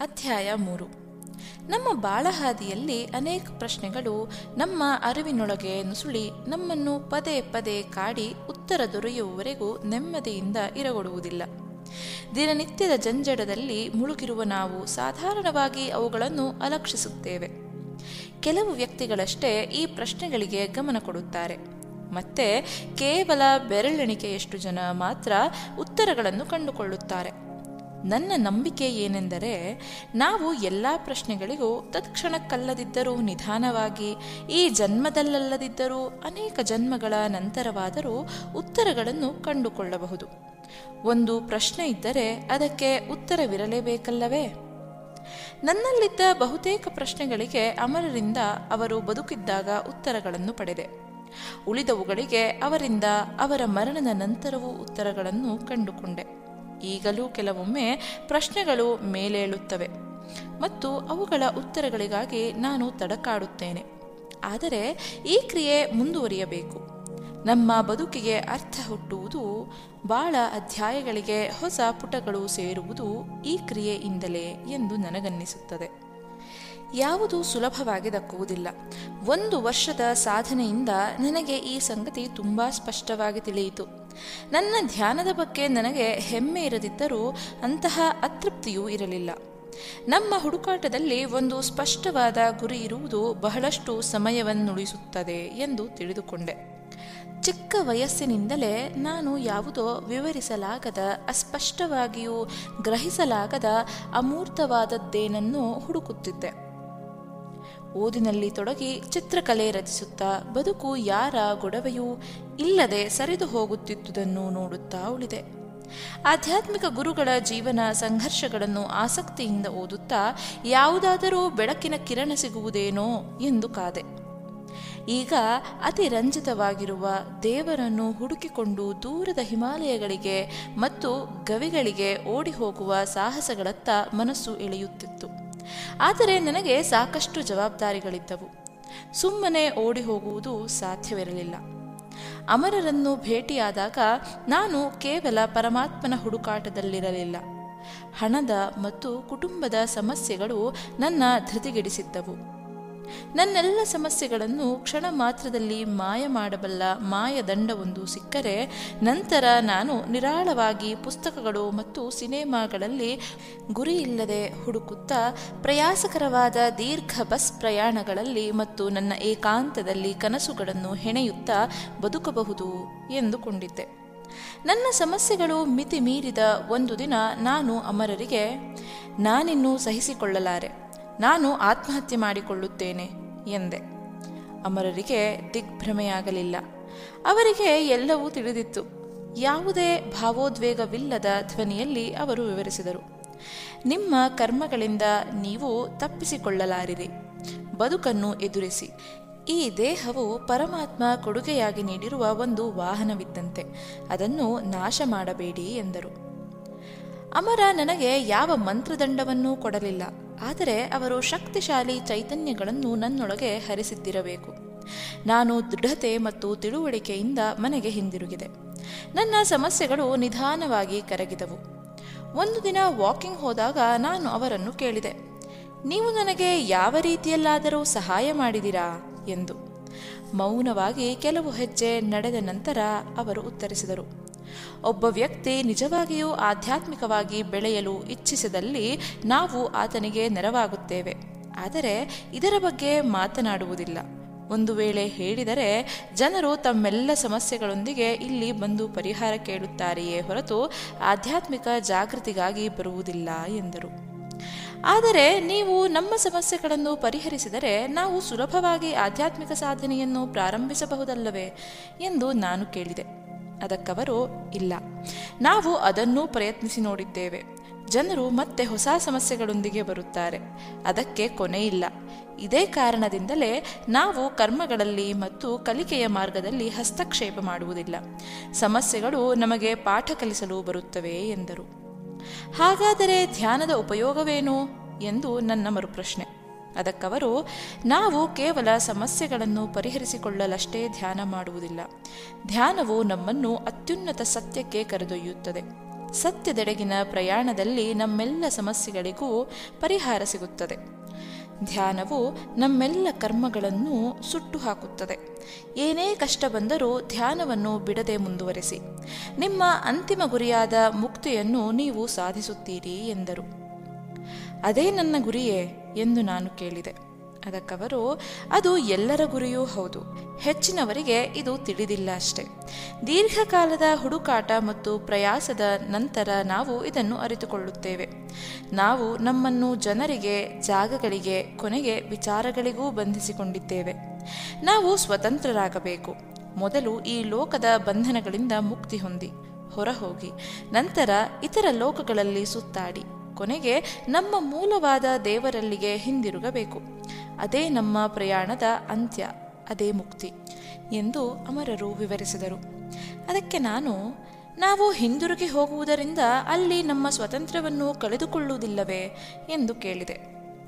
ಅಧ್ಯಾಯ ಮೂರು. ನಮ್ಮ ಬಾಳಹಾದಿಯಲ್ಲಿ ಅನೇಕ ಪ್ರಶ್ನೆಗಳು ನಮ್ಮ ಅರಿವಿನೊಳಗೆ ನುಸುಳಿ ನಮ್ಮನ್ನು ಪದೇ ಪದೇ ಕಾಡಿ ಉತ್ತರ ದೊರೆಯುವವರೆಗೂ ನೆಮ್ಮದಿಯಿಂದ ಇರಗೊಡುವುದಿಲ್ಲ. ದಿನನಿತ್ಯದ ಜಂಜಡದಲ್ಲಿ ಮುಳುಗಿರುವ ನಾವು ಸಾಧಾರಣವಾಗಿ ಅವುಗಳನ್ನು ಅಲಕ್ಷಿಸುತ್ತೇವೆ. ಕೆಲವು ವ್ಯಕ್ತಿಗಳಷ್ಟೇ ಈ ಪ್ರಶ್ನೆಗಳಿಗೆ ಗಮನ ಕೊಡುತ್ತಾರೆ. ಮತ್ತೆ ಕೇವಲ ಬೆರಳೆಣಿಕೆಯಷ್ಟು ಜನ ಮಾತ್ರ ಉತ್ತರಗಳನ್ನು ಕಂಡುಕೊಳ್ಳುತ್ತಾರೆ. ನನ್ನ ನಂಬಿಕೆ ಏನೆಂದರೆ ನಾವು ಎಲ್ಲ ಪ್ರಶ್ನೆಗಳಿಗೂ ತತ್ಕ್ಷಣಕ್ಕಲ್ಲದಿದ್ದರೂ ನಿಧಾನವಾಗಿ, ಈ ಜನ್ಮದಲ್ಲಲ್ಲದಿದ್ದರೂ, ಅನೇಕ ಜನ್ಮಗಳ ನಂತರವಾದರೂ ಉತ್ತರಗಳನ್ನು ಕಂಡುಕೊಳ್ಳಬಹುದು. ಒಂದು ಪ್ರಶ್ನೆ ಇದ್ದರೆ ಅದಕ್ಕೆ ಉತ್ತರವಿರಲೇಬೇಕಲ್ಲವೇ? ನನ್ನಲ್ಲಿದ್ದ ಬಹುತೇಕ ಪ್ರಶ್ನೆಗಳಿಗೆ ಅಮರರಿಂದ ಅವರು ಬದುಕಿದ್ದಾಗ ಉತ್ತರಗಳನ್ನು ಪಡೆದೆ. ಉಳಿದವುಗಳಿಗೆ ಅವರಿಂದ ಅವರ ಮರಣದ ನಂತರವೂ ಉತ್ತರಗಳನ್ನು ಕಂಡುಕೊಂಡೆ. ಈಗಲೂ ಕೆಲವೊಮ್ಮೆ ಪ್ರಶ್ನೆಗಳು ಮೇಲೇಳುತ್ತವೆ ಮತ್ತು ಅವುಗಳ ಉತ್ತರಗಳಿಗಾಗಿ ನಾನು ತಡಕಾಡುತ್ತೇನೆ. ಆದರೆ ಈ ಕ್ರಿಯೆ ಮುಂದುವರಿಯಬೇಕು. ನಮ್ಮ ಬದುಕಿಗೆ ಅರ್ಥ ಹುಟ್ಟುವುದು, ಬಾಳ ಅಧ್ಯಾಯಗಳಿಗೆ ಹೊಸ ಪುಟಗಳು ಸೇರುವುದು ಈ ಕ್ರಿಯೆಯಿಂದಲೇ ಎಂದು ನನಗನ್ನಿಸುತ್ತದೆ. ಯಾವುದು ಸುಲಭವಾಗಿ ದಕ್ಕುವುದಿಲ್ಲ. ಒಂದು ವರ್ಷದ ಸಾಧನೆಯಿಂದ ನನಗೆ ಈ ಸಂಗತಿ ತುಂಬಾ ಸ್ಪಷ್ಟವಾಗಿ ತಿಳಿಯಿತು. ನನ್ನ ಧ್ಯಾನದ ಬಗ್ಗೆ ನನಗೆ ಹೆಮ್ಮೆ ಇರದಿದ್ದರೂ ಅಂತಹ ಅತೃಪ್ತಿಯೂ ಇರಲಿಲ್ಲ. ನಮ್ಮ ಹುಡುಕಾಟದಲ್ಲಿ ಒಂದು ಸ್ಪಷ್ಟವಾದ ಗುರಿ ಇರುವುದು ಬಹಳಷ್ಟು ಸಮಯವನ್ನುಳಿಸುತ್ತದೆ ಎಂದು ತಿಳಿದುಕೊಂಡೆ. ಚಿಕ್ಕ ವಯಸ್ಸಿನಿಂದಲೇ ನಾನು ಯಾವುದೋ ವಿವರಿಸಲಾಗದ, ಅಸ್ಪಷ್ಟವಾಗಿಯೂ ಗ್ರಹಿಸಲಾಗದ ಅಮೂರ್ತವಾದದ್ದೇನನ್ನು ಹುಡುಕುತ್ತಿದ್ದೆ. ಓದಿನಲ್ಲಿ ತೊಡಗಿ ಚಿತ್ರಕಲೆ ರಚಿಸುತ್ತಾ ಬದುಕು ಯಾರ ಗೊಡವೆಯೂ ಇಲ್ಲದೆ ಸರಿದು ಹೋಗುತ್ತಿದ್ದುದನ್ನು ನೋಡುತ್ತಾ ಉಳಿದೆ. ಆಧ್ಯಾತ್ಮಿಕ ಗುರುಗಳ ಜೀವನ ಸಂಘರ್ಷಗಳನ್ನು ಆಸಕ್ತಿಯಿಂದ ಓದುತ್ತಾ ಯಾವುದಾದರೂ ಬೆಳಕಿನ ಕಿರಣ ಸಿಗುವುದೇನೋ ಎಂದು ಕಾದೆ. ಈಗ ಅತಿ ರಂಜಿತವಾಗಿರುವ ದೇವರನ್ನು ಹುಡುಕಿಕೊಂಡು ದೂರದ ಹಿಮಾಲಯಗಳಿಗೆ ಮತ್ತು ಗವಿಗಳಿಗೆ ಓಡಿ ಹೋಗುವ ಸಾಹಸಗಳತ್ತ ಮನಸ್ಸು ಎಳೆಯುತ್ತಿತ್ತು. ಆದರೆ ನನಗೆ ಸಾಕಷ್ಟು ಜವಾಬ್ದಾರಿಗಳಿದ್ದವು. ಸುಮ್ಮನೆ ಓಡಿ ಹೋಗುವುದು ಸಾಧ್ಯವಿರಲಿಲ್ಲ. ಅಮರರನ್ನು ಭೇಟಿಯಾದಾಗ ನಾನು ಕೇವಲ ಪರಮಾತ್ಮನ ಹುಡುಕಾಟದಲ್ಲಿರಲಿಲ್ಲ. ಹಣದ ಮತ್ತು ಕುಟುಂಬದ ಸಮಸ್ಯೆಗಳು ನನ್ನ ಧೃತಿಗೆಡಿಸಿದ್ದವು. ನನ್ನೆಲ್ಲ ಸಮಸ್ಯೆಗಳನ್ನು ಕ್ಷಣ ಮಾತ್ರದಲ್ಲಿ ಮಾಯ ಮಾಡಬಲ್ಲ ಮಾಯದಂಡವೊಂದು ಸಿಕ್ಕರೆ ನಂತರ ನಾನು ನಿರಾಳವಾಗಿ ಪುಸ್ತಕಗಳು ಮತ್ತು ಸಿನೆಮಾಗಳಲ್ಲಿ ಗುರಿಯಿಲ್ಲದೆ ಹುಡುಕುತ್ತಾ ಪ್ರಯಾಸಕರವಾದ ದೀರ್ಘ ಬಸ್ ಪ್ರಯಾಣಗಳಲ್ಲಿ ಮತ್ತು ನನ್ನ ಏಕಾಂತದಲ್ಲಿ ಕನಸುಗಳನ್ನು ಹೆಣೆಯುತ್ತಾ ಬದುಕಬಹುದು ಎಂದುಕೊಂಡಿದ್ದೆ. ನನ್ನ ಸಮಸ್ಯೆಗಳು ಮಿತಿ ಮೀರಿದ ಒಂದು ದಿನ ನಾನು ಅಮರರಿಗೆ ನಾನಿನ್ನೂ ಸಹಿಸಿಕೊಳ್ಳಲಾರೆ. ನಾನು ಆತ್ಮಹತ್ಯೆ ಮಾಡಿಕೊಳ್ಳುತ್ತೇನೆ ಎಂದೆ. ಅಮರರಿಗೆ ದಿಗ್ಭ್ರಮೆಯಾಗಲಿಲ್ಲ. ಅವರಿಗೆ ಎಲ್ಲವೂ ತಿಳಿದಿತ್ತು. ಯಾವುದೇ ಭಾವೋದ್ವೇಗವಿಲ್ಲದ ಧ್ವನಿಯಲ್ಲಿ ಅವರು ವಿವರಿಸಿದರು. ನಿಮ್ಮ ಕರ್ಮಗಳಿಂದ ನೀವು ತಪ್ಪಿಸಿಕೊಳ್ಳಲಾರಿರಿ. ಬದುಕನ್ನು ಎದುರಿಸಿ. ಈ ದೇಹವು ಪರಮಾತ್ಮ ಕೊಡುಗೆಯಾಗಿ ನೀಡಿರುವ ಒಂದು ವಾಹನವಿದ್ದಂತೆ. ಅದನ್ನು ನಾಶ ಮಾಡಬೇಡಿ ಎಂದರು. ಅಮರ ನನಗೆ ಯಾವ ಮಂತ್ರದಂಡವನ್ನೂ ಕೊಡಲಿಲ್ಲ. ಆದರೆ ಅವರು ಶಕ್ತಿಶಾಲಿ ಚೈತನ್ಯಗಳನ್ನು ನನ್ನೊಳಗೆ ಹರಿಸಿದ್ದಿರಬೇಕು. ನಾನು ದೃಢತೆ ಮತ್ತು ತಿಳುವಳಿಕೆಯಿಂದ ಮನೆಗೆ ಹಿಂದಿರುಗಿದೆ. ನನ್ನ ಸಮಸ್ಯೆಗಳು ನಿಧಾನವಾಗಿ ಕರಗಿದವು. ಒಂದು ದಿನ ವಾಕಿಂಗ್ ಹೋದಾಗ ನಾನು ಅವರನ್ನು ಕೇಳಿದೆ. ನೀವು ನನಗೆ ಯಾವ ರೀತಿಯಲ್ಲಾದರೂ ಸಹಾಯ ಮಾಡಿದಿರಾ? ಎಂದು. ಮೌನವಾಗಿ ಕೆಲವು ಹೆಜ್ಜೆ ನಡೆದ ನಂತರ ಅವರು ಉತ್ತರಿಸಿದರು. ಒಬ್ಬ ವ್ಯಕ್ತಿ ನಿಜವಾಗಿಯೂ ಆಧ್ಯಾತ್ಮಿಕವಾಗಿ ಬೆಳೆಯಲು ಇಚ್ಛಿಸಿದಲ್ಲಿ ನಾವು ಆತನಿಗೆ ನೆರವಾಗುತ್ತೇವೆ. ಆದರೆ ಇದರ ಬಗ್ಗೆ ಮಾತನಾಡುವುದಿಲ್ಲ. ಒಂದು ವೇಳೆ ಹೇಳಿದರೆ, ಜನರು ತಮ್ಮೆಲ್ಲ ಸಮಸ್ಯೆಗಳೊಂದಿಗೆ ಇಲ್ಲಿ ಬಂದು ಪರಿಹಾರ ಕೇಳುತ್ತಾರೆಯೇ ಹೊರತು ಆಧ್ಯಾತ್ಮಿಕ ಜಾಗೃತಿಗಾಗಿ ಬರುವುದಿಲ್ಲ ಎಂದರು. ಆದರೆ ನೀವು ನಮ್ಮ ಸಮಸ್ಯೆಗಳನ್ನು ಪರಿಹರಿಸಿದರೆ ನಾವು ಸುಲಭವಾಗಿ ಆಧ್ಯಾತ್ಮಿಕ ಸಾಧನೆಯನ್ನು ಪ್ರಾರಂಭಿಸಬಹುದಲ್ಲವೇ ಎಂದು ನಾನು ಕೇಳಿದೆ. ಅದಕ್ಕವರು ಇಲ್ಲ. ನಾವು ಅದನ್ನೂ ಪ್ರಯತ್ನಿಸಿ ನೋಡಿದ್ದೇವೆ. ಜನರು ಮತ್ತೆ ಹೊಸ ಸಮಸ್ಯೆಗಳೊಂದಿಗೆ ಬರುತ್ತಾರೆ. ಅದಕ್ಕೆ ಕೊನೆಯಿಲ್ಲ ಇದೇ ಕಾರಣದಿಂದಲೇ ನಾವು ಕರ್ಮಗಳಲ್ಲಿ ಮತ್ತು ಕಲಿಕೆಯ ಮಾರ್ಗದಲ್ಲಿ ಹಸ್ತಕ್ಷೇಪ ಮಾಡುವುದಿಲ್ಲ. ಸಮಸ್ಯೆಗಳು ನಮಗೆ ಪಾಠ ಕಲಿಸಲು ಬರುತ್ತವೆ ಎಂದರು. ಹಾಗಾದರೆ ಧ್ಯಾನದ ಉಪಯೋಗವೇನು? ಎಂದು ನನ್ನ ಮರುಪ್ರಶ್ನೆ. ಅದಕ್ಕವರು, ನಾವು ಕೇವಲ ಸಮಸ್ಯೆಗಳನ್ನು ಪರಿಹರಿಸಿಕೊಳ್ಳಲಷ್ಟೇ ಧ್ಯಾನ ಮಾಡುವುದಿಲ್ಲ. ಧ್ಯಾನವು ನಮ್ಮನ್ನು ಅತ್ಯುನ್ನತ ಸತ್ಯಕ್ಕೆ ಕರೆದೊಯ್ಯುತ್ತದೆ. ಸತ್ಯದೆಡೆಗಿನ ಪ್ರಯಾಣದಲ್ಲಿ ನಮ್ಮೆಲ್ಲ ಸಮಸ್ಯೆಗಳಿಗೂ ಪರಿಹಾರ ಸಿಗುತ್ತದೆ. ಧ್ಯಾನವು ನಮ್ಮೆಲ್ಲ ಕರ್ಮಗಳನ್ನು ಸುಟ್ಟು ಹಾಕುತ್ತದೆ ಏನೇ ಕಷ್ಟ ಬಂದರೂ ಧ್ಯಾನವನ್ನು ಬಿಡದೆ ಮುಂದುವರೆಸಿ. ನಿಮ್ಮ ಅಂತಿಮ ಗುರಿಯಾದ ಮುಕ್ತಿಯನ್ನು ನೀವು ಸಾಧಿಸುತ್ತೀರಿ ಎಂದರು. ಅದೇ ನನ್ನ ಗುರಿಯೇ. ಎಂದು ನಾನು ಕೇಳಿದೆ. ಅದಕ್ಕವರು, ಅದು ಎಲ್ಲರ ಗುರಿಯೂ ಹೌದು. ಹೆಚ್ಚಿನವರಿಗೆ ಇದು ತಿಳಿದಿಲ್ಲ ಅಷ್ಟೆ. ದೀರ್ಘಕಾಲದ ಹುಡುಕಾಟ ಮತ್ತು ಪ್ರಯಾಸದ ನಂತರ ನಾವು ಇದನ್ನು ಅರಿತುಕೊಳ್ಳುತ್ತೇವೆ. ನಾವು ನಮ್ಮನ್ನು ಜನರಿಗೆ, ಜಾಗಗಳಿಗೆ, ಕೊನೆಗೆ ವಿಚಾರಗಳಿಗೂ ಬಂಧಿಸಿಕೊಂಡಿದ್ದೇವೆ. ನಾವು ಸ್ವತಂತ್ರರಾಗಬೇಕು. ಮೊದಲು ಈ ಲೋಕದ ಬಂಧನಗಳಿಂದ ಮುಕ್ತಿ ಹೊಂದಿ, ಹೊರಹೋಗಿ, ನಂತರ ಇತರ ಲೋಕಗಳಲ್ಲಿ ಸುತ್ತಾಡಿ. ಕೊನೆಗೆ ನಮ್ಮ ಮೂಲವಾದ ದೇವರಲ್ಲಿಗೆ ಹಿಂದಿರುಗಬೇಕು. ಅದೇ ನಮ್ಮ ಪ್ರಯಾಣದ ಅಂತ್ಯ, ಅದೇ ಮುಕ್ತಿ ಎಂದು ಅಮರರು ವಿವರಿಸಿದರು. ಅದಕ್ಕೆ ನಾನು, ನಾವು ಹಿಂದಿರುಗಿ ಹೋಗುವುದರಿಂದ ಅಲ್ಲಿ ನಮ್ಮ ಸ್ವತಂತ್ರವನ್ನು ಕಳೆದುಕೊಳ್ಳುವುದಿಲ್ಲವೇ ಎಂದು ಕೇಳಿದೆ.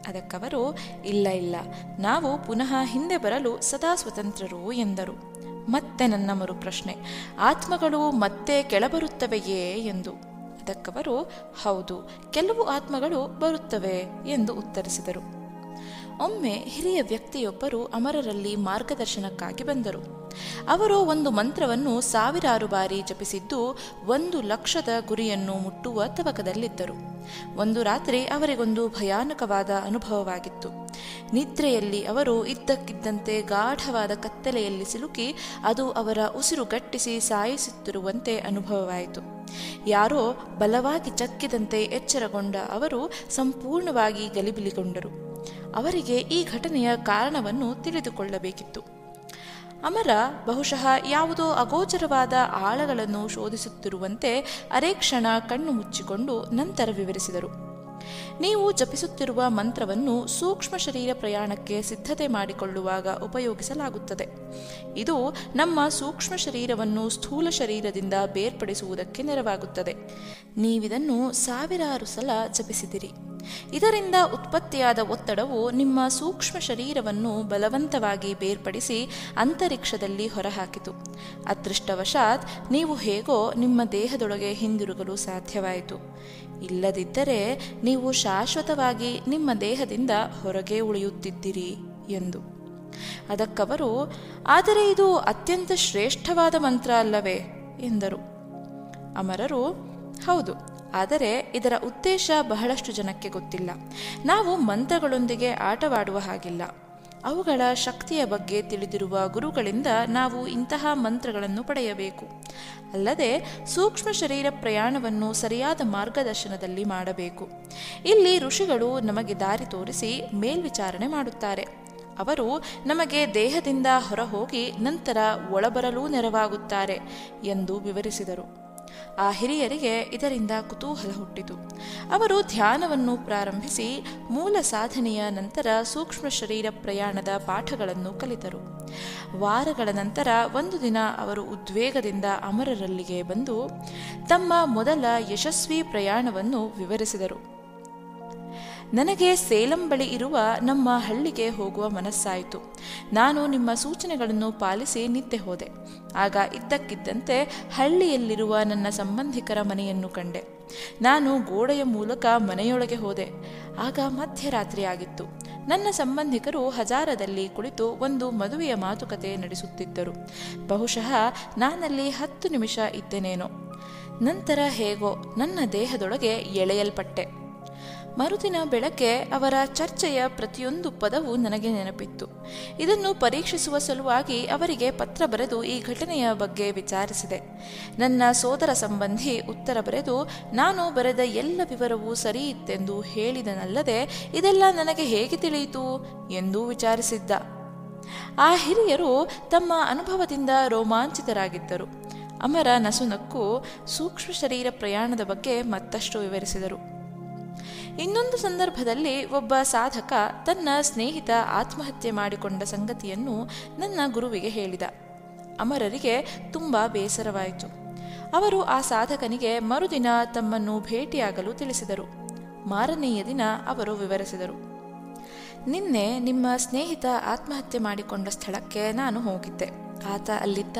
ಅದಕ್ಕವರು, ಇಲ್ಲ ಇಲ್ಲ, ನಾವು ಪುನಃ ಹಿಂದೆ ಬರಲು ಸದಾ ಸ್ವತಂತ್ರರು ಎಂದರು. ಮತ್ತೆ ನನ್ನ ಮರು ಪ್ರಶ್ನೆ ಆತ್ಮಗಳು ಮತ್ತೆ ಕೆಳಬರುತ್ತವೆಯೇ ಎಂದು. ಅದಕ್ಕವರು ಹೌದು, ಕೆಲವು ಆತ್ಮಗಳು ಬರುತ್ತವೆ ಎಂದು ಉತ್ತರಿಸಿದರು. ಒಮ್ಮೆ ಹಿರಿಯ ವ್ಯಕ್ತಿಯೊಬ್ಬರು ಅಮರರಲ್ಲಿ ಮಾರ್ಗದರ್ಶನಕ್ಕಾಗಿ ಬಂದರು. ಅವರು ಒಂದು ಮಂತ್ರವನ್ನು ಸಾವಿರಾರು ಬಾರಿ ಜಪಿಸಿದ್ದು, ಒಂದು ಲಕ್ಷದ ಗುರಿಯನ್ನು ಮುಟ್ಟುವ ತವಕದಲ್ಲಿದ್ದರು. ಒಂದು ರಾತ್ರಿ ಅವರಿಗೊಂದು ಭಯಾನಕವಾದ ಅನುಭವವಾಗಿತ್ತು. ನಿದ್ರೆಯಲ್ಲಿ ಅವರು ಇದ್ದಕ್ಕಿದ್ದಂತೆ ಗಾಢವಾದ ಕತ್ತಲೆಯಲ್ಲಿ ಸಿಲುಕಿ, ಅದು ಅವರ ಉಸಿರುಗಟ್ಟಿಸಿ ಸಾಯಿಸುತ್ತಿರುವಂತೆ ಅನುಭವವಾಯಿತು. ಯಾರೋ ಬಲವಾಗಿ ಚಕ್ಕಿದಂತೆ ಎಚ್ಚರಗೊಂಡ ಅವರು ಸಂಪೂರ್ಣವಾಗಿ ಗಲಿಬಿಲಿಗೊಂಡರು. ಅವರಿಗೆ ಈ ಘಟನೆಯ ಕಾರಣವನ್ನು ತಿಳಿದುಕೊಳ್ಳಬೇಕಿತ್ತು. ಅಮರ ಬಹುಶಃ ಯಾವುದೋ ಅಗೋಚರವಾದ ಆಳಗಳನ್ನು ಶೋಧಿಸುತ್ತಿರುವಂತೆ ಅರೆ ಕ್ಷಣ ಕಣ್ಣು ಮುಚ್ಚಿಕೊಂಡು ನಂತರ ವಿವರಿಸಿದರು. ನೀವು ಜಪಿಸುತ್ತಿರುವ ಮಂತ್ರವನ್ನು ಸೂಕ್ಷ್ಮ ಶರೀರ ಪ್ರಯಾಣಕ್ಕೆ ಸಿದ್ಧತೆ ಮಾಡಿಕೊಳ್ಳುವಾಗ ಉಪಯೋಗಿಸಲಾಗುತ್ತದೆ. ಇದು ನಮ್ಮ ಸೂಕ್ಷ್ಮ ಶರೀರವನ್ನು ಸ್ಥೂಲ ಶರೀರದಿಂದ ಬೇರ್ಪಡಿಸುವುದಕ್ಕೆ ನೆರವಾಗುತ್ತದೆ. ನೀವಿದನ್ನು ಸಾವಿರಾರು ಸಲ ಜಪಿಸಿದಿರಿ. ಇದರಿಂದ ಉತ್ಪತ್ತಿಯಾದ ಒತ್ತಡವು ನಿಮ್ಮ ಸೂಕ್ಷ್ಮ ಶರೀರವನ್ನು ಬಲವಂತವಾಗಿ ಬೇರ್ಪಡಿಸಿ ಅಂತರಿಕ್ಷದಲ್ಲಿ ಹೊರಹಾಕಿತು. ಅದೃಷ್ಟವಶಾತ್ ನೀವು ಹೇಗೋ ನಿಮ್ಮ ದೇಹದೊಳಗೆ ಹಿಂದಿರುಗಲು ಸಾಧ್ಯವಾಯಿತು. ಇಲ್ಲದಿದ್ದರೆ ನೀವು ಶಾಶ್ವತವಾಗಿ ನಿಮ್ಮ ದೇಹದಿಂದ ಹೊರಗೆ ಉಳಿಯುತ್ತಿದ್ದೀರಿ ಎಂದು. ಅದಕ್ಕವರು, ಆದರೆ ಇದು ಅತ್ಯಂತ ಶ್ರೇಷ್ಠವಾದ ಮಂತ್ರ ಅಲ್ಲವೇ? ಎಂದರು. ಅಮರರು, ಹೌದು. ಆದರೆ ಇದರ ಉದ್ದೇಶ ಬಹಳಷ್ಟು ಜನಕ್ಕೆ ಗೊತ್ತಿಲ್ಲ. ನಾವು ಮಂತ್ರಗಳೊಂದಿಗೆ ಆಟವಾಡುವ ಹಾಗಿಲ್ಲ. ಅವುಗಳ ಶಕ್ತಿಯ ಬಗ್ಗೆ ತಿಳಿದಿರುವ ಗುರುಗಳಿಂದ ನಾವು ಇಂತಹ ಮಂತ್ರಗಳನ್ನು ಪಡೆಯಬೇಕು. ಅಲ್ಲದೆ ಸೂಕ್ಷ್ಮ ಶರೀರ ಪ್ರಯಾಣವನ್ನು ಸರಿಯಾದ ಮಾರ್ಗದರ್ಶನದಲ್ಲಿ ಮಾಡಬೇಕು. ಇಲ್ಲಿ ಋಷಿಗಳು ನಮಗೆ ದಾರಿ ತೋರಿಸಿ ಮೇಲ್ವಿಚಾರಣೆ ಮಾಡುತ್ತಾರೆ. ಅವರು ನಮಗೆ ದೇಹದಿಂದ ಹೊರಹೋಗಿ ನಂತರ ಒಳಬರಲೂ ನೆರವಾಗುತ್ತಾರೆ ಎಂದು ವಿವರಿಸಿದರು. ಆ ಹಿರಿಯರಿಗೆ ಇದರಿಂದ ಕುತೂಹಲ ಹುಟ್ಟಿತು. ಅವರು ಧ್ಯಾನವನ್ನು ಪ್ರಾರಂಭಿಸಿ ಮೂಲ ಸಾಧನೆಯ ನಂತರ ಸೂಕ್ಷ್ಮ ಶರೀರ ಪ್ರಯಾಣದ ಪಾಠಗಳನ್ನು ಕಲಿತರು. ವಾರಗಳ ನಂತರ ಒಂದು ದಿನ ಅವರು ಉದ್ವೇಗದಿಂದ ಅಮರರಲ್ಲಿಗೆ ಬಂದು ತಮ್ಮ ಮೊದಲ ಯಶಸ್ವಿ ಪ್ರಯಾಣವನ್ನು ವಿವರಿಸಿದರು. ನನಗೆ ಸೇಲಂ ಬಳಿ ಇರುವ ನಮ್ಮ ಹಳ್ಳಿಗೆ ಹೋಗುವ ಮನಸ್ಸಾಯಿತು. ನಾನು ನಿಮ್ಮ ಸೂಚನೆಗಳನ್ನು ಪಾಲಿಸಿ ನಿದ್ದೆ ಹೋದೆ. ಆಗ ಇದ್ದಕ್ಕಿದ್ದಂತೆ ಹಳ್ಳಿಯಲ್ಲಿರುವ ನನ್ನ ಸಂಬಂಧಿಕರ ಮನೆಯನ್ನು ಕಂಡೆ. ನಾನು ಗೋಡೆಯ ಮೂಲಕ ಮನೆಯೊಳಗೆ ಹೋದೆ. ಆಗ ಮಧ್ಯರಾತ್ರಿ ಆಗಿತ್ತು ನನ್ನ ಸಂಬಂಧಿಕರು ಹಜಾರದಲ್ಲಿ ಕುಳಿತು ಒಂದು ಮದುವೆಯ ಮಾತುಕತೆ ನಡೆಸುತ್ತಿದ್ದರು. ಬಹುಶಃ ನಾನಲ್ಲಿ ಹತ್ತು ನಿಮಿಷ ಇದ್ದೇನೇನೋ. ನಂತರ ಹೇಗೋ ನನ್ನ ದೇಹದೊಳಗೆ ಎಳೆಯಲ್ಪಟ್ಟೆ. ಮರುದಿನ ಬೆಳಗ್ಗೆ ಅವರ ಚರ್ಚೆಯ ಪ್ರತಿಯೊಂದು ಪದವು ನನಗೆ ನೆನಪಿತ್ತು. ಇದನ್ನು ಪರೀಕ್ಷಿಸುವ ಸಲುವಾಗಿ ಅವರಿಗೆ ಪತ್ರ ಬರೆದು ಈ ಘಟನೆಯ ಬಗ್ಗೆ ವಿಚಾರಿಸಿದೆ. ನನ್ನ ಸೋದರ ಸಂಬಂಧಿ ಉತ್ತರ ಬರೆದು, ನಾನು ಬರೆದ ಎಲ್ಲ ವಿವರವೂ ಸರಿ ಇತ್ತೆಂದು ಹೇಳಿದನಲ್ಲದೆ ಇದೆಲ್ಲ ನನಗೆ ಹೇಗೆ ತಿಳಿಯಿತು? ಎಂದು ವಿಚಾರಿಸಿದ್ದ. ಆ ಹಿರಿಯರು ತಮ್ಮ ಅನುಭವದಿಂದ ರೋಮಾಂಚಿತರಾಗಿದ್ದರು. ಅಮರ ನಸುನಕ್ಕು ಸೂಕ್ಷ್ಮ ಶರೀರ ಪ್ರಯಾಣದ ಬಗ್ಗೆ ಮತ್ತಷ್ಟು ವಿವರಿಸಿದರು. ಇನ್ನೊಂದು ಸಂದರ್ಭದಲ್ಲಿ ಒಬ್ಬ ಸಾಧಕ ತನ್ನ ಸ್ನೇಹಿತ ಆತ್ಮಹತ್ಯೆ ಮಾಡಿಕೊಂಡ ಸಂಗತಿಯನ್ನು ನನ್ನ ಗುರುವಿಗೆ ಹೇಳಿದ. ಅಮರರಿಗೆ ತುಂಬ ಬೇಸರವಾಯಿತು. ಅವರು ಆ ಸಾಧಕನಿಗೆ ಮರುದಿನ ತಮ್ಮನ್ನು ಭೇಟಿಯಾಗಲು ತಿಳಿಸಿದರು. ಮಾರನೆಯ ದಿನ ಅವರು ವಿವರಿಸಿದರು. ನಿನ್ನೆ ನಿಮ್ಮ ಸ್ನೇಹಿತ ಆತ್ಮಹತ್ಯೆ ಮಾಡಿಕೊಂಡ ಸ್ಥಳಕ್ಕೆ ನಾನು ಹೋಗಿದ್ದೆ. ಆತ ಅಲ್ಲಿದ್ದ.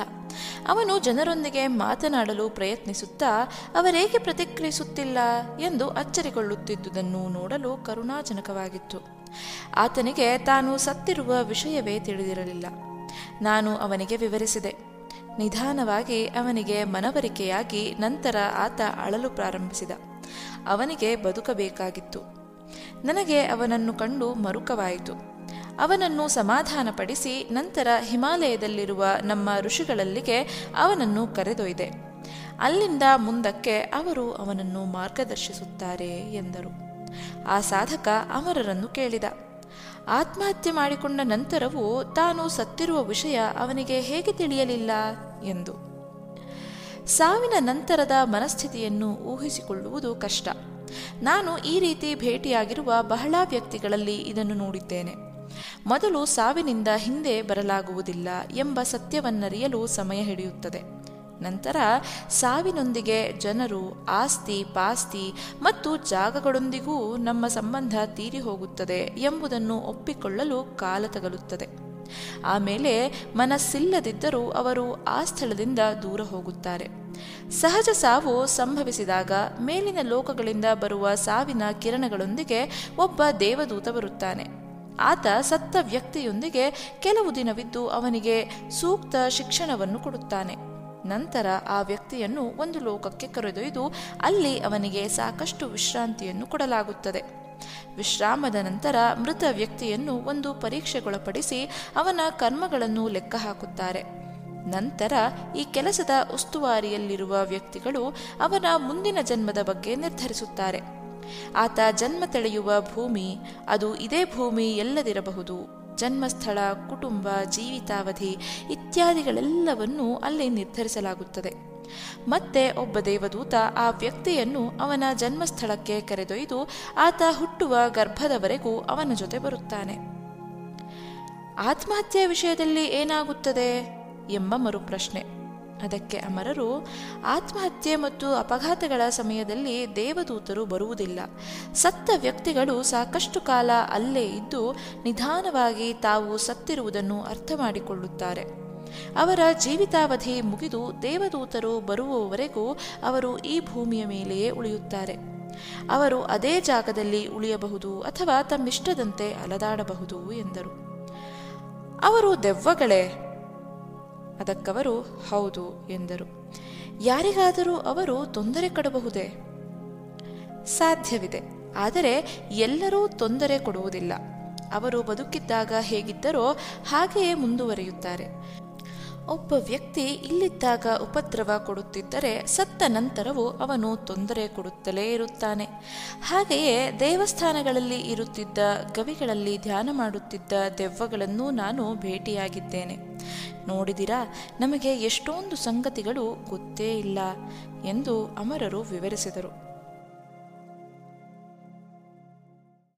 ಅವನು ಜನರೊಂದಿಗೆ ಮಾತನಾಡಲು ಪ್ರಯತ್ನಿಸುತ್ತಾ, ಅವರೇಕೆ ಪ್ರತಿಕ್ರಿಯಿಸುತ್ತಿಲ್ಲ ಎಂದು ಅಚ್ಚರಿಗೊಳ್ಳುತ್ತಿದ್ದುದನ್ನು ನೋಡಲು ಕರುಣಾಜನಕವಾಗಿತ್ತು. ಆತನಿಗೆ ತಾನು ಸತ್ತಿರುವ ವಿಷಯವೇ ತಿಳಿದಿರಲಿಲ್ಲ. ನಾನು ಅವನಿಗೆ ವಿವರಿಸಿದೆ. ನಿಧಾನವಾಗಿ ಅವನಿಗೆ ಮನವರಿಕೆಯಾಗಿ ನಂತರ ಆತ ಅಳಲು ಪ್ರಾರಂಭಿಸಿದ. ಅವನಿಗೆ ಬದುಕಬೇಕಾಗಿತ್ತು. ನನಗೆ ಅವನನ್ನು ಕಂಡು ಮರುಕವಾಯಿತು. ಅವನನ್ನು ಸಮಾಧಾನಪಡಿಸಿ ನಂತರ ಹಿಮಾಲಯದಲ್ಲಿರುವ ನಮ್ಮ ಋಷಿಗಳಲ್ಲಿಗೆ ಅವನನ್ನು ಕರೆದೊಯ್ದೆ. ಅಲ್ಲಿಂದ ಮುಂದಕ್ಕೆ ಅವರು ಅವನನ್ನು ಮಾರ್ಗದರ್ಶಿಸುತ್ತಾರೆ ಎಂದರು. ಆ ಸಾಧಕ ಅಮರರನ್ನು ಕೇಳಿದ. ಆತ್ಮಹತ್ಯೆ ಮಾಡಿಕೊಂಡ ನಂತರವೂ ತಾನು ಸತ್ತಿರುವ ವಿಷಯ ಅವನಿಗೆ ಹೇಗೆ ತಿಳಿಯಲಿಲ್ಲ ಎಂದು. ಸಾವಿನ ನಂತರದ ಮನಸ್ಥಿತಿಯನ್ನು ಊಹಿಸಿಕೊಳ್ಳುವುದು ಕಷ್ಟ. ನಾನು ಈ ರೀತಿ ಭೇಟಿಯಾಗಿರುವ ಬಹಳ ವ್ಯಕ್ತಿಗಳಲ್ಲಿ ಇದನ್ನು ನೋಡಿದ್ದೇನೆ. ಮೊದಲು ಸಾವಿನಿಂದ ಹಿಂದೆ ಬರಲಾಗುವುದಿಲ್ಲ ಎಂಬ ಸತ್ಯವನ್ನರಿಯಲು ಸಮಯ ಹಿಡಿಯುತ್ತದೆ. ನಂತರ ಸಾವಿನೊಂದಿಗೆ ಜನರು ಆಸ್ತಿ, ಪಾಸ್ತಿ ಮತ್ತು ಜಾಗಗಳೊಂದಿಗೂ ನಮ್ಮ ಸಂಬಂಧ ತೀರಿ ಹೋಗುತ್ತದೆ ಎಂಬುದನ್ನು ಒಪ್ಪಿಕೊಳ್ಳಲು ಕಾಲ ತಗಲುತ್ತದೆ. ಆಮೇಲೆ ಮನಸ್ಸಿಲ್ಲದಿದ್ದರೂ ಅವರು ಆ ಸ್ಥಳದಿಂದ ದೂರ ಹೋಗುತ್ತಾರೆ. ಸಹಜ ಸಾವು ಸಂಭವಿಸಿದಾಗ ಮೇಲಿನ ಲೋಕಗಳಿಂದ ಬರುವ ಸಾವಿನ ಕಿರಣಗಳೊಂದಿಗೆ ಒಬ್ಬ ದೇವದೂತ ಬರುತ್ತಾನೆ. ಆತ ಸತ್ತ ವ್ಯಕ್ತಿಯೊಂದಿಗೆ ಕೆಲವು ದಿನವಿದ್ದು ಅವನಿಗೆ ಸೂಕ್ತ ಶಿಕ್ಷಣವನ್ನು ಕೊಡುತ್ತಾನೆ. ನಂತರ ಆ ವ್ಯಕ್ತಿಯನ್ನು ಒಂದು ಲೋಕಕ್ಕೆ ಕರೆದೊಯ್ದು ಅಲ್ಲಿ ಅವನಿಗೆ ಸಾಕಷ್ಟು ವಿಶ್ರಾಂತಿಯನ್ನು ಕೊಡಲಾಗುತ್ತದೆ. ವಿಶ್ರಾಮದ ನಂತರ ಮೃತ ವ್ಯಕ್ತಿಯನ್ನು ಒಂದು ಪರೀಕ್ಷೆಗೊಳಪಡಿಸಿ ಅವನ ಕರ್ಮಗಳನ್ನು ಲೆಕ್ಕ ಹಾಕುತ್ತಾರೆ. ನಂತರ ಈ ಕೆಲಸದ ಉಸ್ತುವಾರಿಯಲ್ಲಿರುವ ವ್ಯಕ್ತಿಗಳು ಅವನ ಮುಂದಿನ ಜನ್ಮದ ಬಗ್ಗೆ ನಿರ್ಧರಿಸುತ್ತಾರೆ. ಆತ ಜನ್ಮ ತೆಳೆಯುವ ಭೂಮಿ, ಅದು ಇದೇ ಭೂಮಿ ಎಲ್ಲದಿರಬಹುದು. ಜನ್ಮಸ್ಥಳ, ಕುಟುಂಬ, ಜೀವಿತಾವಧಿ ಇತ್ಯಾದಿಗಳೆಲ್ಲವನ್ನೂ ಅಲ್ಲಿ ನಿರ್ಧರಿಸಲಾಗುತ್ತದೆ. ಮತ್ತೆ ಒಬ್ಬ ದೇವದೂತ ಆ ವ್ಯಕ್ತಿಯನ್ನು ಅವನ ಜನ್ಮಸ್ಥಳಕ್ಕೆ ಕರೆದೊಯ್ದು ಆತ ಹುಟ್ಟುವ ಗರ್ಭದವರೆಗೂ ಅವನ ಜೊತೆ ಬರುತ್ತಾನೆ. ಆತ್ಮಹತ್ಯೆ ವಿಷಯದಲ್ಲಿ ಏನಾಗುತ್ತದೆ ಎಂಬ ಮರುಪ್ರಶ್ನೆ. ಅದಕ್ಕೆ ಅಮರರು ಆತ್ಮಹತ್ಯೆ ಮತ್ತು ಅಪಘಾತಗಳ ಸಮಯದಲ್ಲಿ ದೇವದೂತರು ಬರುವುದಿಲ್ಲ. ಸತ್ತ ವ್ಯಕ್ತಿಗಳು ಸಾಕಷ್ಟು ಕಾಲ ಅಲ್ಲೇ ಇದ್ದು ನಿಧಾನವಾಗಿ ತಾವು ಸತ್ತಿರುವುದನ್ನು ಅರ್ಥ ಮಾಡಿಕೊಳ್ಳುತ್ತಾರೆ ಅವರ ಜೀವಿತಾವಧಿ ಮುಗಿದು ದೇವದೂತರು ಬರುವವರೆಗೂ ಅವರು ಈ ಭೂಮಿಯ ಮೇಲೆಯೇ ಉಳಿಯುತ್ತಾರೆ. ಅವರು ಅದೇ ಜಾಗದಲ್ಲಿ ಉಳಿಯಬಹುದು ಅಥವಾ ತಮ್ಮಿಷ್ಟದಂತೆ ಅಲದಾಡಬಹುದು ಎಂದರು. ಅವರು ದೆವ್ವಗಳೇ ಅದಕ್ಕವರು ಹೌದು ಎಂದರು. ಯಾರಿಗಾದರೂ ಅವರು ತೊಂದರೆ ಕೊಡಬಹುದೇ? ಸಾಧ್ಯವಿದೆ. ಆದರೆ ಎಲ್ಲರೂ ತೊಂದರೆ ಕೊಡುವುದಿಲ್ಲ. ಅವರು ಬದುಕಿದ್ದಾಗ ಹೇಗಿದ್ದರೋ ಹಾಗೆಯೇ ಮುಂದುವರಿಯುತ್ತಾರೆ. ಒಬ್ಬ ವ್ಯಕ್ತಿ ಇಲ್ಲಿದ್ದಾಗ ಉಪದ್ರವ ಕೊಡುತ್ತಿದ್ದರೆ ಸತ್ತ ನಂತರವೂ ಅವನು ತೊಂದರೆ ಕೊಡುತ್ತಲೇ ಇರುತ್ತಾನೆ. ಹಾಗೆಯೇ ದೇವಸ್ಥಾನಗಳಲ್ಲಿ ಇರುತ್ತಿದ್ದ ಗವಿಗಳಲ್ಲಿ ಧ್ಯಾನ ಮಾಡುತ್ತಿದ್ದ ದೆವ್ವಗಳನ್ನು ನಾನು ಭೇಟಿಯಾಗಿದ್ದೇನೆ. ನೋಡಿದಿರಾ, ನಮಗೆ ಎಷ್ಟೊಂದು ಸಂಗತಿಗಳು ಗೊತ್ತೇ ಇಲ್ಲ ಎಂದು ಅಮರರು ವಿವರಿಸಿದರು.